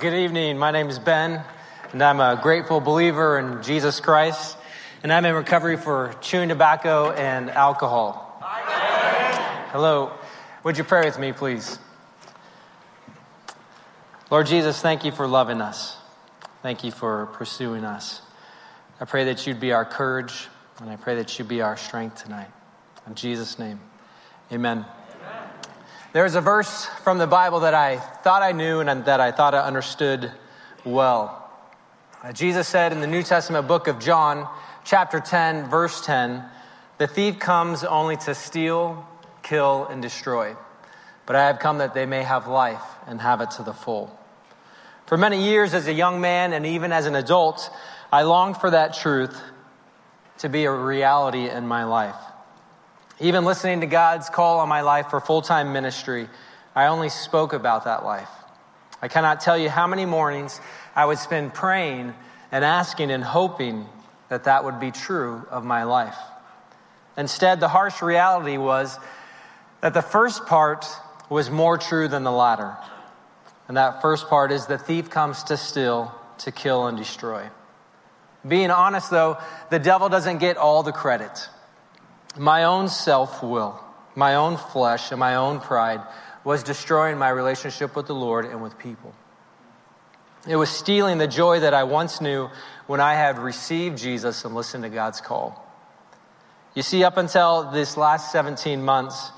Good evening. My name is Ben, and I'm a grateful believer in Jesus Christ, and I'm in recovery for chewing tobacco and alcohol. Hello. Would you pray with me, please? Lord Jesus, thank you for loving us. Thank you for pursuing us. I pray that you'd be our courage, and I pray that you'd be our strength tonight. In Jesus' name, amen. There's a verse from the Bible that I thought I knew and that I thought I understood well. Uh, Jesus said in the New Testament book of John, chapter 10, verse 10, the thief comes only to steal, kill, and destroy. But I have come that they may have life and have it to the full. For many years, as a young man and even as an adult, I longed for that truth to be a reality in my life. Even listening to God's call on my life for full time ministry, I only spoke about that life. I cannot tell you how many mornings I would spend praying and asking and hoping that that would be true of my life. Instead, the harsh reality was that the first part was more true than the latter. And that first part is the thief comes to steal, to kill, and destroy. Being honest, though, the devil doesn't get all the credit. My own self will, my own flesh, and my own pride was destroying my relationship with the Lord and with people. It was stealing the joy that I once knew when I had received Jesus and listened to God's call. You see, up until this last 17 months,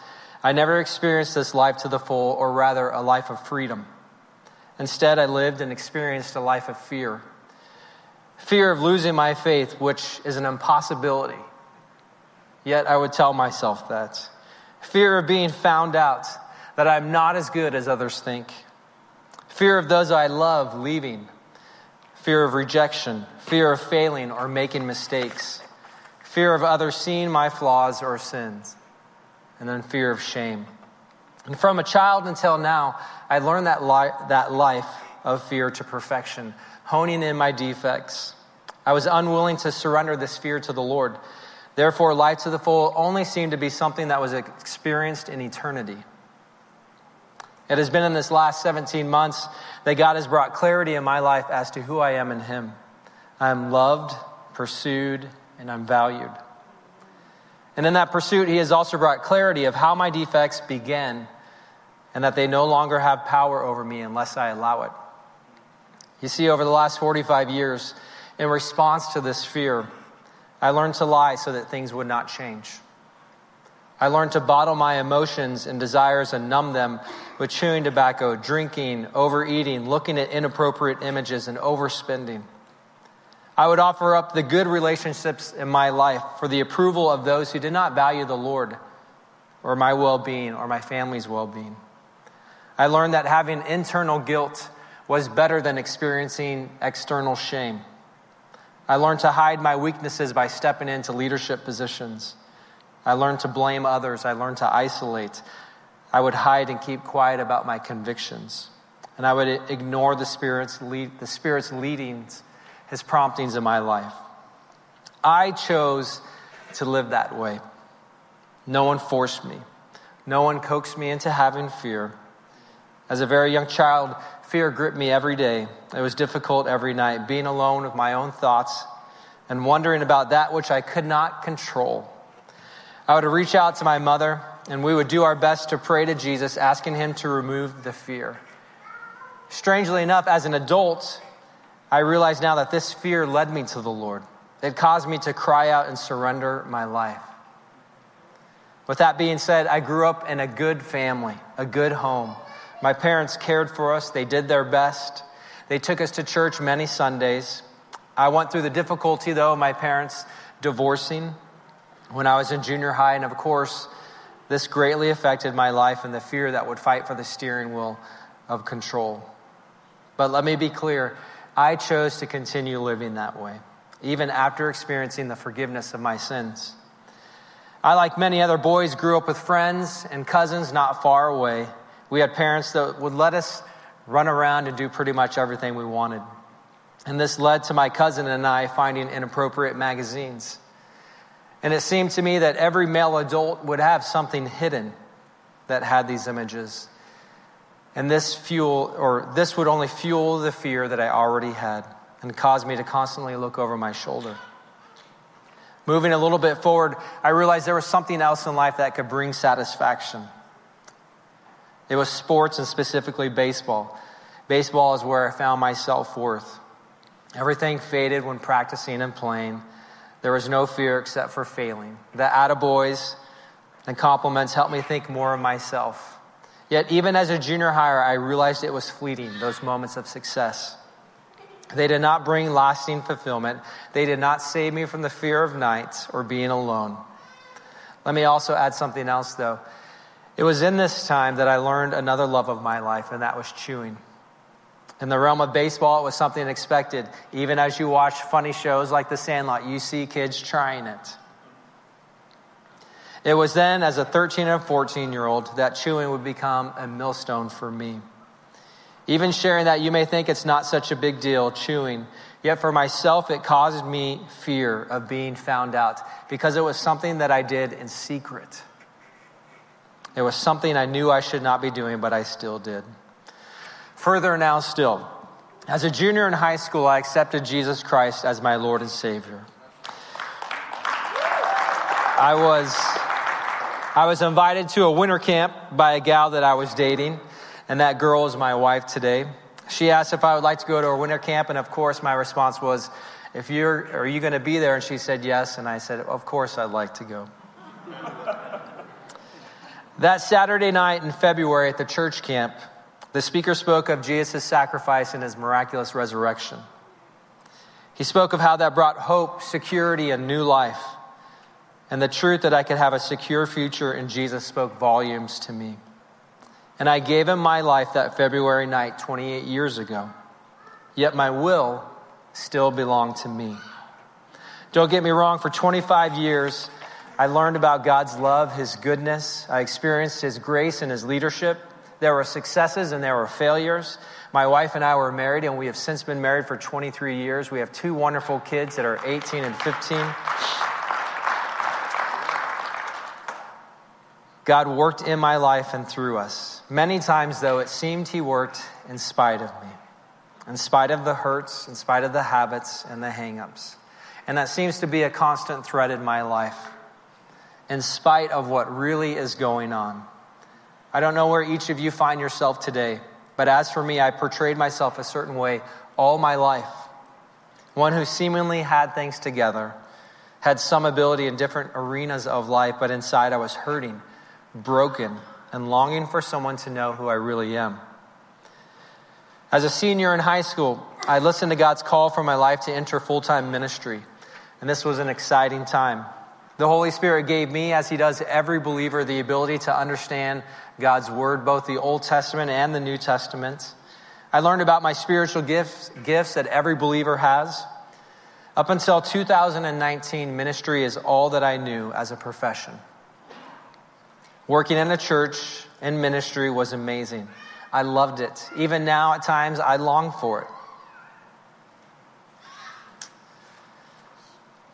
I never experienced this life to the full, or rather, a life of freedom. Instead, I lived and experienced a life of fear. Fear of losing my faith, which is an impossibility Yet I would tell myself that. Fear of being found out, that I'm not as good as others think. Fear of those I love leaving. Fear of rejection. Fear of failing or making mistakes. Fear of others seeing my flaws or sins. And then fear of shame. And from a child until now, I learned that, li- that life of fear to perfection, honing in my defects. I was unwilling to surrender this fear to the Lord. Therefore, life to the full only seemed to be something that was experienced in eternity. It has been in this last 17 months that God has brought clarity in my life as to who I am in Him. I am loved, pursued, and I'm valued. And in that pursuit, He has also brought clarity of how my defects begin and that they no longer have power over me unless I allow it. You see, over the last 45 years, in response to this fear, I learned to lie so that things would not change. I learned to bottle my emotions and desires and numb them with chewing tobacco, drinking, overeating, looking at inappropriate images, and overspending. I would offer up the good relationships in my life for the approval of those who did not value the Lord or my well being or my family's well being. I learned that having internal guilt was better than experiencing external shame. I learned to hide my weaknesses by stepping into leadership positions. I learned to blame others. I learned to isolate. I would hide and keep quiet about my convictions. And I would ignore the Spirit's, lead, the Spirit's leadings, His promptings in my life. I chose to live that way. No one forced me. No one coaxed me into having fear. As a very young child, Fear gripped me every day. It was difficult every night, being alone with my own thoughts and wondering about that which I could not control. I would reach out to my mother, and we would do our best to pray to Jesus, asking him to remove the fear. Strangely enough, as an adult, I realize now that this fear led me to the Lord. It caused me to cry out and surrender my life. With that being said, I grew up in a good family, a good home. My parents cared for us, they did their best. They took us to church many Sundays. I went through the difficulty, though, my parents divorcing when I was in junior high, and of course, this greatly affected my life and the fear that would fight for the steering wheel of control. But let me be clear I chose to continue living that way, even after experiencing the forgiveness of my sins. I, like many other boys, grew up with friends and cousins not far away. We had parents that would let us run around and do pretty much everything we wanted. And this led to my cousin and I finding inappropriate magazines. And it seemed to me that every male adult would have something hidden that had these images. And this fuel, or this would only fuel the fear that I already had and cause me to constantly look over my shoulder. Moving a little bit forward, I realized there was something else in life that could bring satisfaction. It was sports and specifically baseball. Baseball is where I found my self worth. Everything faded when practicing and playing. There was no fear except for failing. The attaboys and compliments helped me think more of myself. Yet, even as a junior higher, I realized it was fleeting, those moments of success. They did not bring lasting fulfillment. They did not save me from the fear of nights or being alone. Let me also add something else, though. It was in this time that I learned another love of my life, and that was chewing. In the realm of baseball, it was something expected. Even as you watch funny shows like The Sandlot, you see kids trying it. It was then, as a 13 and 14 year old, that chewing would become a millstone for me. Even sharing that, you may think it's not such a big deal, chewing. Yet for myself, it caused me fear of being found out because it was something that I did in secret. It was something I knew I should not be doing, but I still did. Further now, still, as a junior in high school, I accepted Jesus Christ as my Lord and Savior. I was, I was invited to a winter camp by a gal that I was dating and that girl is my wife today. She asked if I would like to go to a winter camp, and of course, my response was, "If you're, are you going to be there?" And she said yes, and I said, "Of course, I'd like to go." That Saturday night in February at the church camp, the speaker spoke of Jesus' sacrifice and his miraculous resurrection. He spoke of how that brought hope, security, and new life. And the truth that I could have a secure future in Jesus spoke volumes to me. And I gave him my life that February night 28 years ago. Yet my will still belonged to me. Don't get me wrong, for 25 years, I learned about God's love, His goodness. I experienced His grace and His leadership. There were successes and there were failures. My wife and I were married, and we have since been married for 23 years. We have two wonderful kids that are 18 and 15. God worked in my life and through us. Many times, though, it seemed He worked in spite of me, in spite of the hurts, in spite of the habits and the hangups. And that seems to be a constant thread in my life, in spite of what really is going on. I don't know where each of you find yourself today, but as for me, I portrayed myself a certain way all my life. One who seemingly had things together, had some ability in different arenas of life, but inside I was hurting broken, and longing for someone to know who I really am. As a senior in high school, I listened to God's call for my life to enter full time ministry, and this was an exciting time. The Holy Spirit gave me, as He does every believer, the ability to understand God's Word, both the Old Testament and the New Testament. I learned about my spiritual gifts, gifts that every believer has. Up until 2019, ministry is all that I knew as a profession. Working in a church and ministry was amazing. I loved it. Even now, at times, I long for it.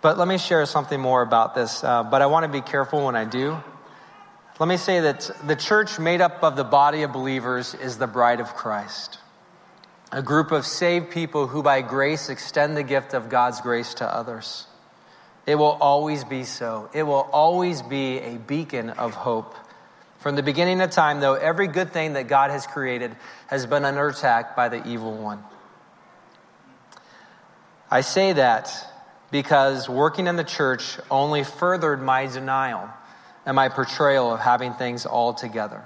But let me share something more about this, uh, but I want to be careful when I do. Let me say that the church, made up of the body of believers, is the bride of Christ. A group of saved people who, by grace, extend the gift of God's grace to others. It will always be so. It will always be a beacon of hope. From the beginning of time, though, every good thing that God has created has been under attack by the evil one. I say that because working in the church only furthered my denial and my portrayal of having things all together.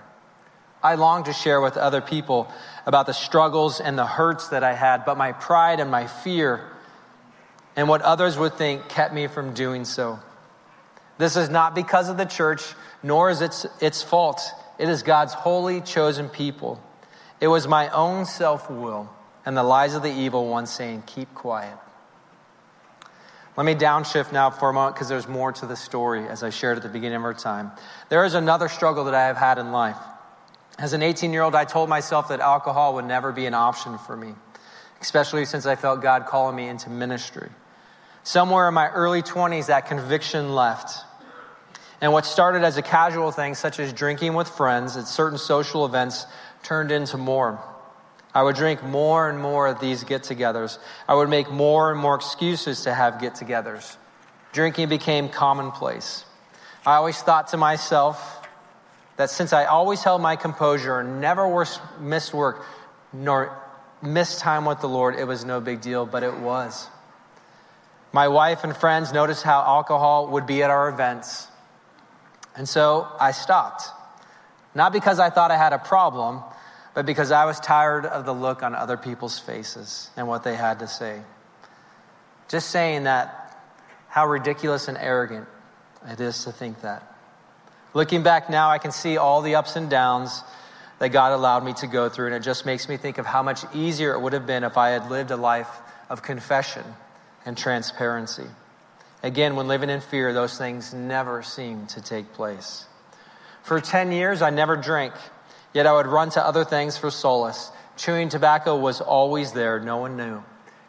I longed to share with other people about the struggles and the hurts that I had, but my pride and my fear and what others would think kept me from doing so. This is not because of the church, nor is it its fault. It is God's holy, chosen people. It was my own self will and the lies of the evil one saying, Keep quiet. Let me downshift now for a moment because there's more to the story as I shared at the beginning of our time. There is another struggle that I have had in life. As an 18 year old, I told myself that alcohol would never be an option for me, especially since I felt God calling me into ministry. Somewhere in my early 20s, that conviction left. And what started as a casual thing, such as drinking with friends at certain social events, turned into more. I would drink more and more of these get togethers. I would make more and more excuses to have get togethers. Drinking became commonplace. I always thought to myself that since I always held my composure and never missed work nor missed time with the Lord, it was no big deal, but it was. My wife and friends noticed how alcohol would be at our events. And so I stopped. Not because I thought I had a problem, but because I was tired of the look on other people's faces and what they had to say. Just saying that, how ridiculous and arrogant it is to think that. Looking back now, I can see all the ups and downs that God allowed me to go through, and it just makes me think of how much easier it would have been if I had lived a life of confession and transparency. Again, when living in fear, those things never seem to take place. For 10 years, I never drank, yet I would run to other things for solace. Chewing tobacco was always there, no one knew.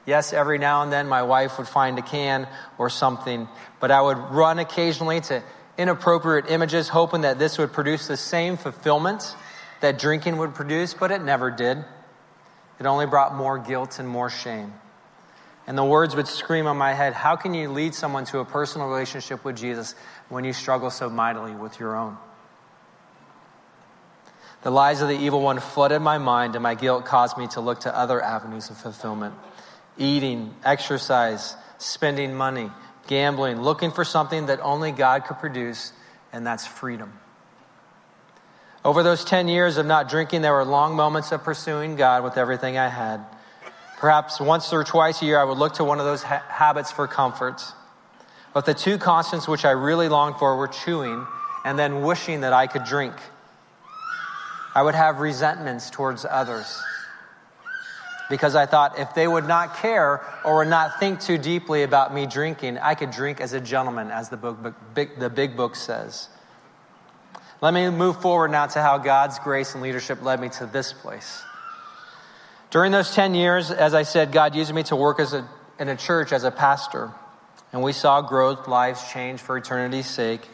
Yes, every now and then my wife would find a can or something, but I would run occasionally to inappropriate images, hoping that this would produce the same fulfillment that drinking would produce, but it never did. It only brought more guilt and more shame. And the words would scream on my head How can you lead someone to a personal relationship with Jesus when you struggle so mightily with your own? The lies of the evil one flooded my mind, and my guilt caused me to look to other avenues of fulfillment eating, exercise, spending money, gambling, looking for something that only God could produce, and that's freedom. Over those 10 years of not drinking, there were long moments of pursuing God with everything I had. Perhaps once or twice a year, I would look to one of those ha- habits for comfort. But the two constants which I really longed for were chewing and then wishing that I could drink. I would have resentments towards others because I thought if they would not care or would not think too deeply about me drinking, I could drink as a gentleman, as the, book, big, the big book says. Let me move forward now to how God's grace and leadership led me to this place. During those 10 years, as I said, God used me to work as a, in a church as a pastor. And we saw growth, lives change for eternity's sake.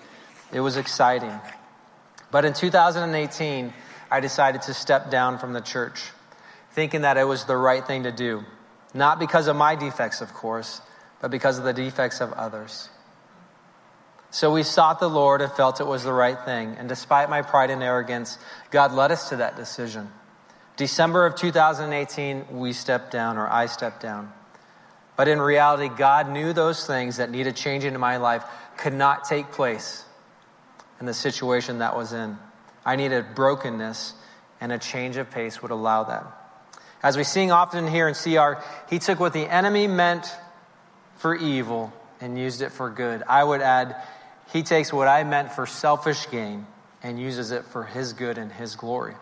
It was exciting. But in 2018, I decided to step down from the church, thinking that it was the right thing to do. Not because of my defects, of course, but because of the defects of others. So we sought the Lord and felt it was the right thing. And despite my pride and arrogance, God led us to that decision. December of 2018, we stepped down, or I stepped down. But in reality, God knew those things that needed changing in my life could not take place in the situation that was in. I needed brokenness, and a change of pace would allow that. As we sing often here in CR, He took what the enemy meant for evil and used it for good. I would add, he takes what I meant for selfish gain and uses it for His good and His glory.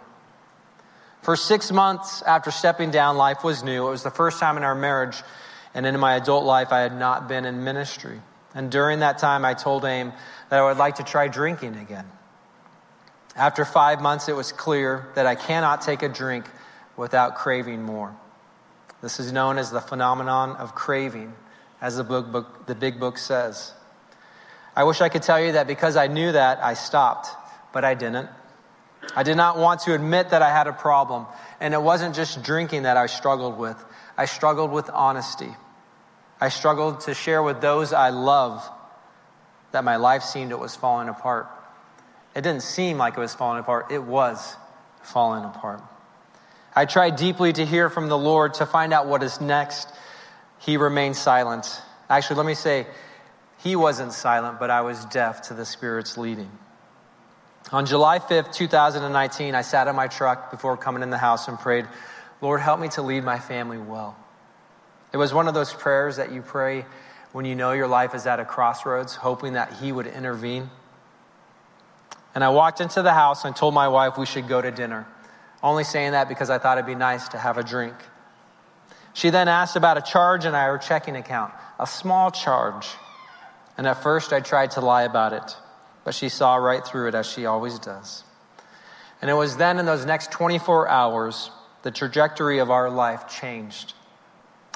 For six months after stepping down, life was new. It was the first time in our marriage and in my adult life I had not been in ministry. And during that time, I told Aim that I would like to try drinking again. After five months, it was clear that I cannot take a drink without craving more. This is known as the phenomenon of craving, as the, book, book, the big book says. I wish I could tell you that because I knew that, I stopped, but I didn't. I did not want to admit that I had a problem. And it wasn't just drinking that I struggled with, I struggled with honesty. I struggled to share with those I love that my life seemed it was falling apart. It didn't seem like it was falling apart, it was falling apart. I tried deeply to hear from the Lord to find out what is next. He remained silent. Actually, let me say, he wasn't silent, but I was deaf to the Spirit's leading. On July 5th, 2019, I sat in my truck before coming in the house and prayed, Lord, help me to lead my family well. It was one of those prayers that you pray when you know your life is at a crossroads, hoping that He would intervene. And I walked into the house and told my wife we should go to dinner, only saying that because I thought it'd be nice to have a drink. She then asked about a charge in our checking account, a small charge. And at first I tried to lie about it, but she saw right through it as she always does. And it was then in those next 24 hours the trajectory of our life changed.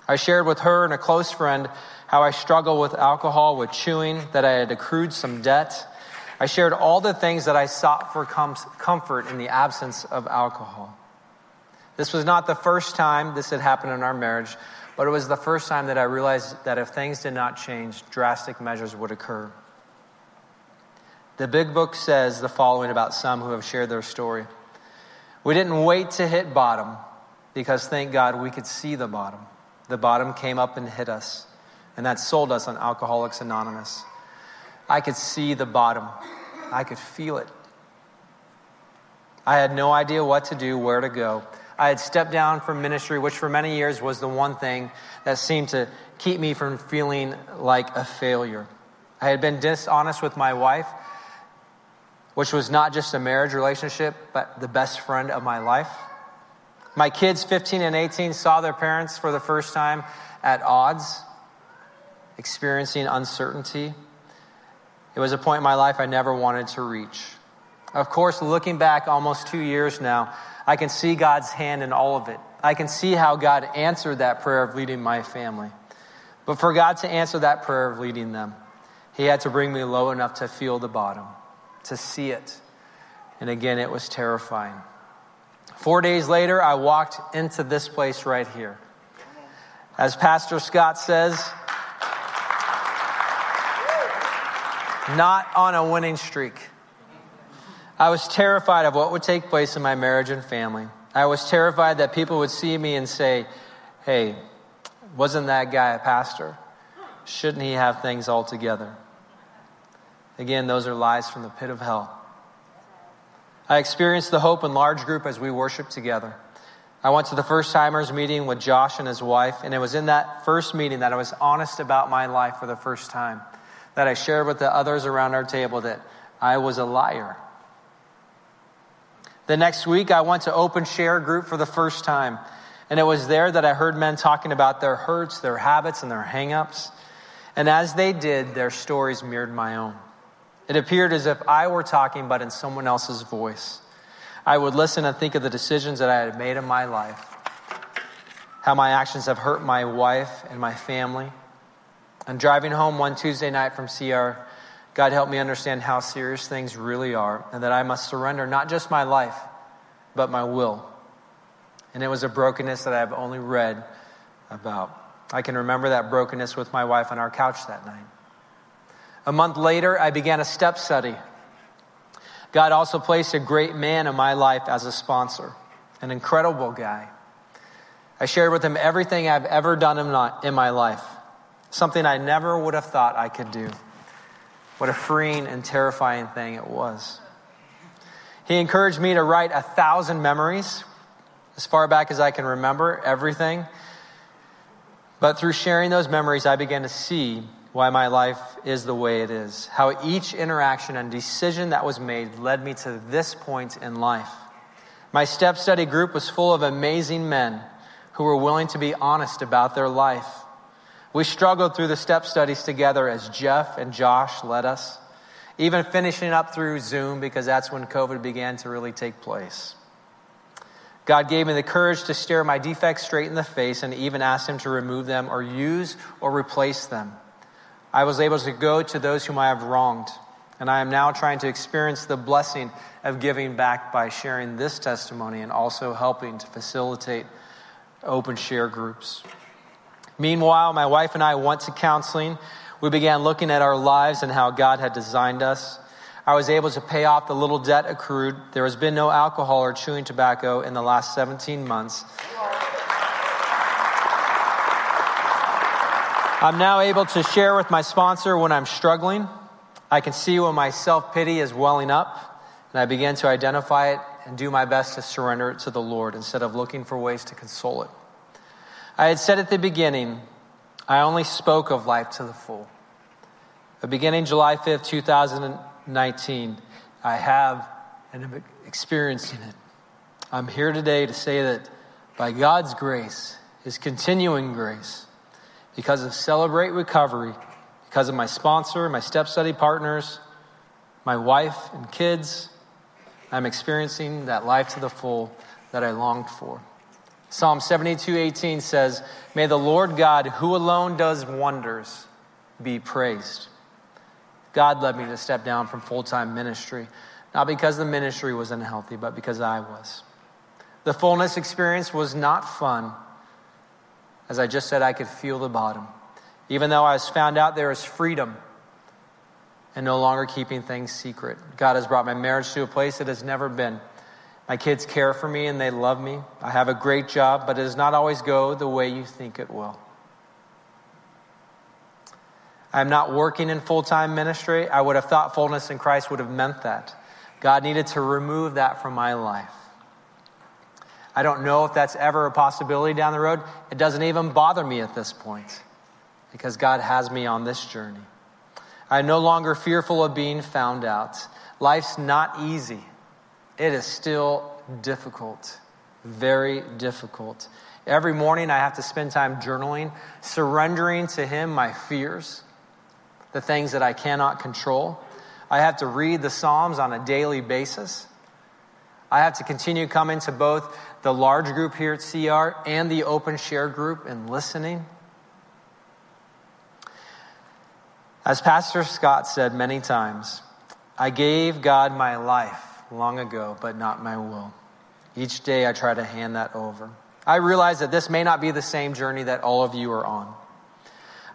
I shared with her and a close friend how I struggle with alcohol, with chewing, that I had accrued some debt. I shared all the things that I sought for comfort in the absence of alcohol. This was not the first time this had happened in our marriage, but it was the first time that I realized that if things did not change, drastic measures would occur. The big book says the following about some who have shared their story. We didn't wait to hit bottom because thank God we could see the bottom. The bottom came up and hit us, and that sold us on Alcoholics Anonymous. I could see the bottom, I could feel it. I had no idea what to do, where to go. I had stepped down from ministry, which for many years was the one thing that seemed to keep me from feeling like a failure. I had been dishonest with my wife, which was not just a marriage relationship, but the best friend of my life. My kids, 15 and 18, saw their parents for the first time at odds, experiencing uncertainty. It was a point in my life I never wanted to reach. Of course, looking back almost two years now, I can see God's hand in all of it. I can see how God answered that prayer of leading my family. But for God to answer that prayer of leading them, He had to bring me low enough to feel the bottom, to see it. And again, it was terrifying. Four days later, I walked into this place right here. As Pastor Scott says, not on a winning streak. I was terrified of what would take place in my marriage and family. I was terrified that people would see me and say, hey, wasn't that guy a pastor? Shouldn't he have things all together? Again, those are lies from the pit of hell. I experienced the hope in large group as we worshiped together. I went to the first timers meeting with Josh and his wife, and it was in that first meeting that I was honest about my life for the first time. That I shared with the others around our table that I was a liar. The next week, I went to open share group for the first time. And it was there that I heard men talking about their hurts, their habits, and their hangups. And as they did, their stories mirrored my own. It appeared as if I were talking, but in someone else's voice. I would listen and think of the decisions that I had made in my life, how my actions have hurt my wife and my family. And driving home one Tuesday night from CR, God, helped me understand how serious things really are and that I must surrender not just my life, but my will. And it was a brokenness that I've only read about. I can remember that brokenness with my wife on our couch that night. A month later, I began a step study. God also placed a great man in my life as a sponsor, an incredible guy. I shared with him everything I've ever done in my life, something I never would have thought I could do. What a freeing and terrifying thing it was. He encouraged me to write a thousand memories, as far back as I can remember, everything. But through sharing those memories, I began to see why my life is the way it is. How each interaction and decision that was made led me to this point in life. My step study group was full of amazing men who were willing to be honest about their life we struggled through the step studies together as Jeff and Josh led us, even finishing up through Zoom because that's when COVID began to really take place. God gave me the courage to stare my defects straight in the face and even ask Him to remove them or use or replace them. I was able to go to those whom I have wronged, and I am now trying to experience the blessing of giving back by sharing this testimony and also helping to facilitate open share groups. Meanwhile, my wife and I went to counseling. We began looking at our lives and how God had designed us. I was able to pay off the little debt accrued. There has been no alcohol or chewing tobacco in the last 17 months. I'm now able to share with my sponsor when I'm struggling. I can see when my self pity is welling up, and I begin to identify it and do my best to surrender it to the Lord instead of looking for ways to console it. I had said at the beginning, I only spoke of life to the full. But beginning July 5th, 2019, I have and am experiencing it. I'm here today to say that by God's grace, His continuing grace, because of Celebrate Recovery, because of my sponsor, my step study partners, my wife and kids, I'm experiencing that life to the full that I longed for. Psalm 72:18 says, "May the Lord God, who alone does wonders, be praised." God led me to step down from full-time ministry, not because the ministry was unhealthy, but because I was. The fullness experience was not fun. As I just said, I could feel the bottom. Even though I was found out there is freedom and no longer keeping things secret. God has brought my marriage to a place it has never been. My kids care for me and they love me. I have a great job, but it does not always go the way you think it will. I'm not working in full time ministry. I would have thought fullness in Christ would have meant that. God needed to remove that from my life. I don't know if that's ever a possibility down the road. It doesn't even bother me at this point because God has me on this journey. I'm no longer fearful of being found out. Life's not easy, it is still difficult, very difficult. Every morning I have to spend time journaling, surrendering to Him my fears the things that I cannot control. I have to read the Psalms on a daily basis. I have to continue coming to both the large group here at CR and the open share group and listening. As Pastor Scott said many times, I gave God my life long ago, but not my will. Each day I try to hand that over. I realize that this may not be the same journey that all of you are on.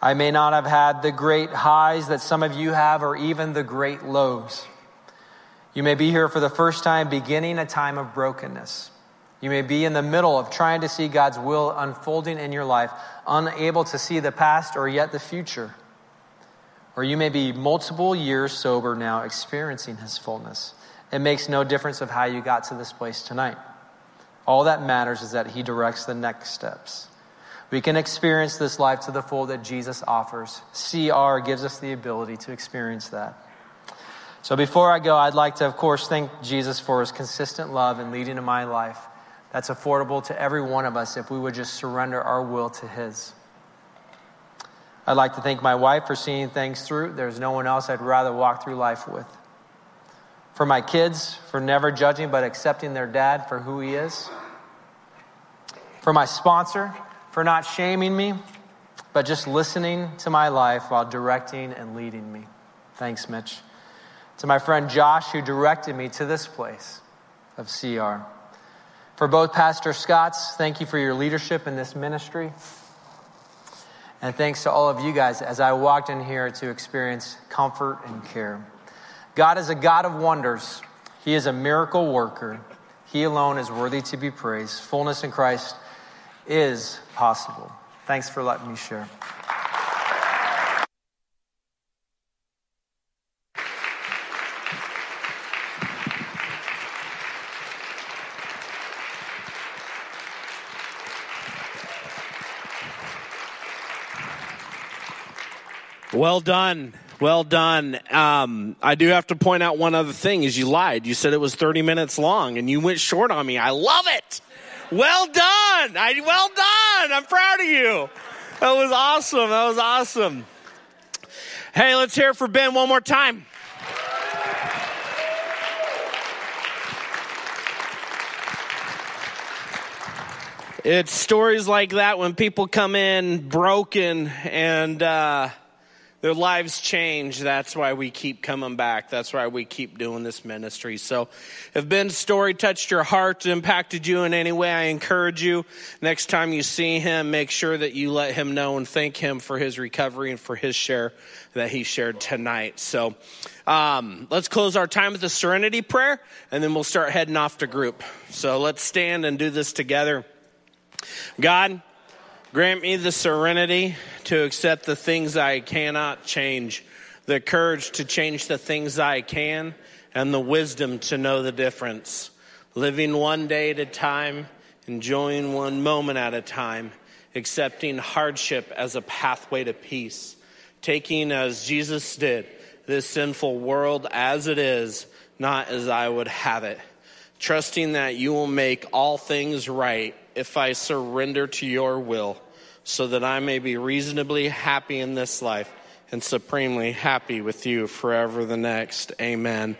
I may not have had the great highs that some of you have, or even the great lows. You may be here for the first time, beginning a time of brokenness. You may be in the middle of trying to see God's will unfolding in your life, unable to see the past or yet the future. Or you may be multiple years sober now, experiencing His fullness. It makes no difference of how you got to this place tonight. All that matters is that He directs the next steps. We can experience this life to the full that Jesus offers. CR gives us the ability to experience that. So before I go, I'd like to, of course, thank Jesus for his consistent love and leading in my life. That's affordable to every one of us if we would just surrender our will to his. I'd like to thank my wife for seeing things through. There's no one else I'd rather walk through life with. For my kids, for never judging but accepting their dad for who he is. For my sponsor, for not shaming me, but just listening to my life while directing and leading me. Thanks, Mitch. To my friend Josh, who directed me to this place of CR. For both Pastor Scott's, thank you for your leadership in this ministry. And thanks to all of you guys as I walked in here to experience comfort and care. God is a God of wonders, He is a miracle worker. He alone is worthy to be praised. Fullness in Christ is possible. Thanks for letting me share. Well done. Well done. Um, I do have to point out one other thing is you lied. You said it was 30 minutes long and you went short on me. I love it. Well done. I, well done. I'm proud of you. That was awesome. That was awesome. Hey, let's hear for Ben one more time. It's stories like that when people come in broken and uh, their lives change. That's why we keep coming back. That's why we keep doing this ministry. So, if Ben's story touched your heart, impacted you in any way, I encourage you next time you see him, make sure that you let him know and thank him for his recovery and for his share that he shared tonight. So, um, let's close our time with a serenity prayer, and then we'll start heading off to group. So, let's stand and do this together. God, Grant me the serenity to accept the things I cannot change, the courage to change the things I can, and the wisdom to know the difference. Living one day at a time, enjoying one moment at a time, accepting hardship as a pathway to peace, taking as Jesus did this sinful world as it is, not as I would have it, trusting that you will make all things right if I surrender to your will, so that I may be reasonably happy in this life and supremely happy with you forever the next. Amen.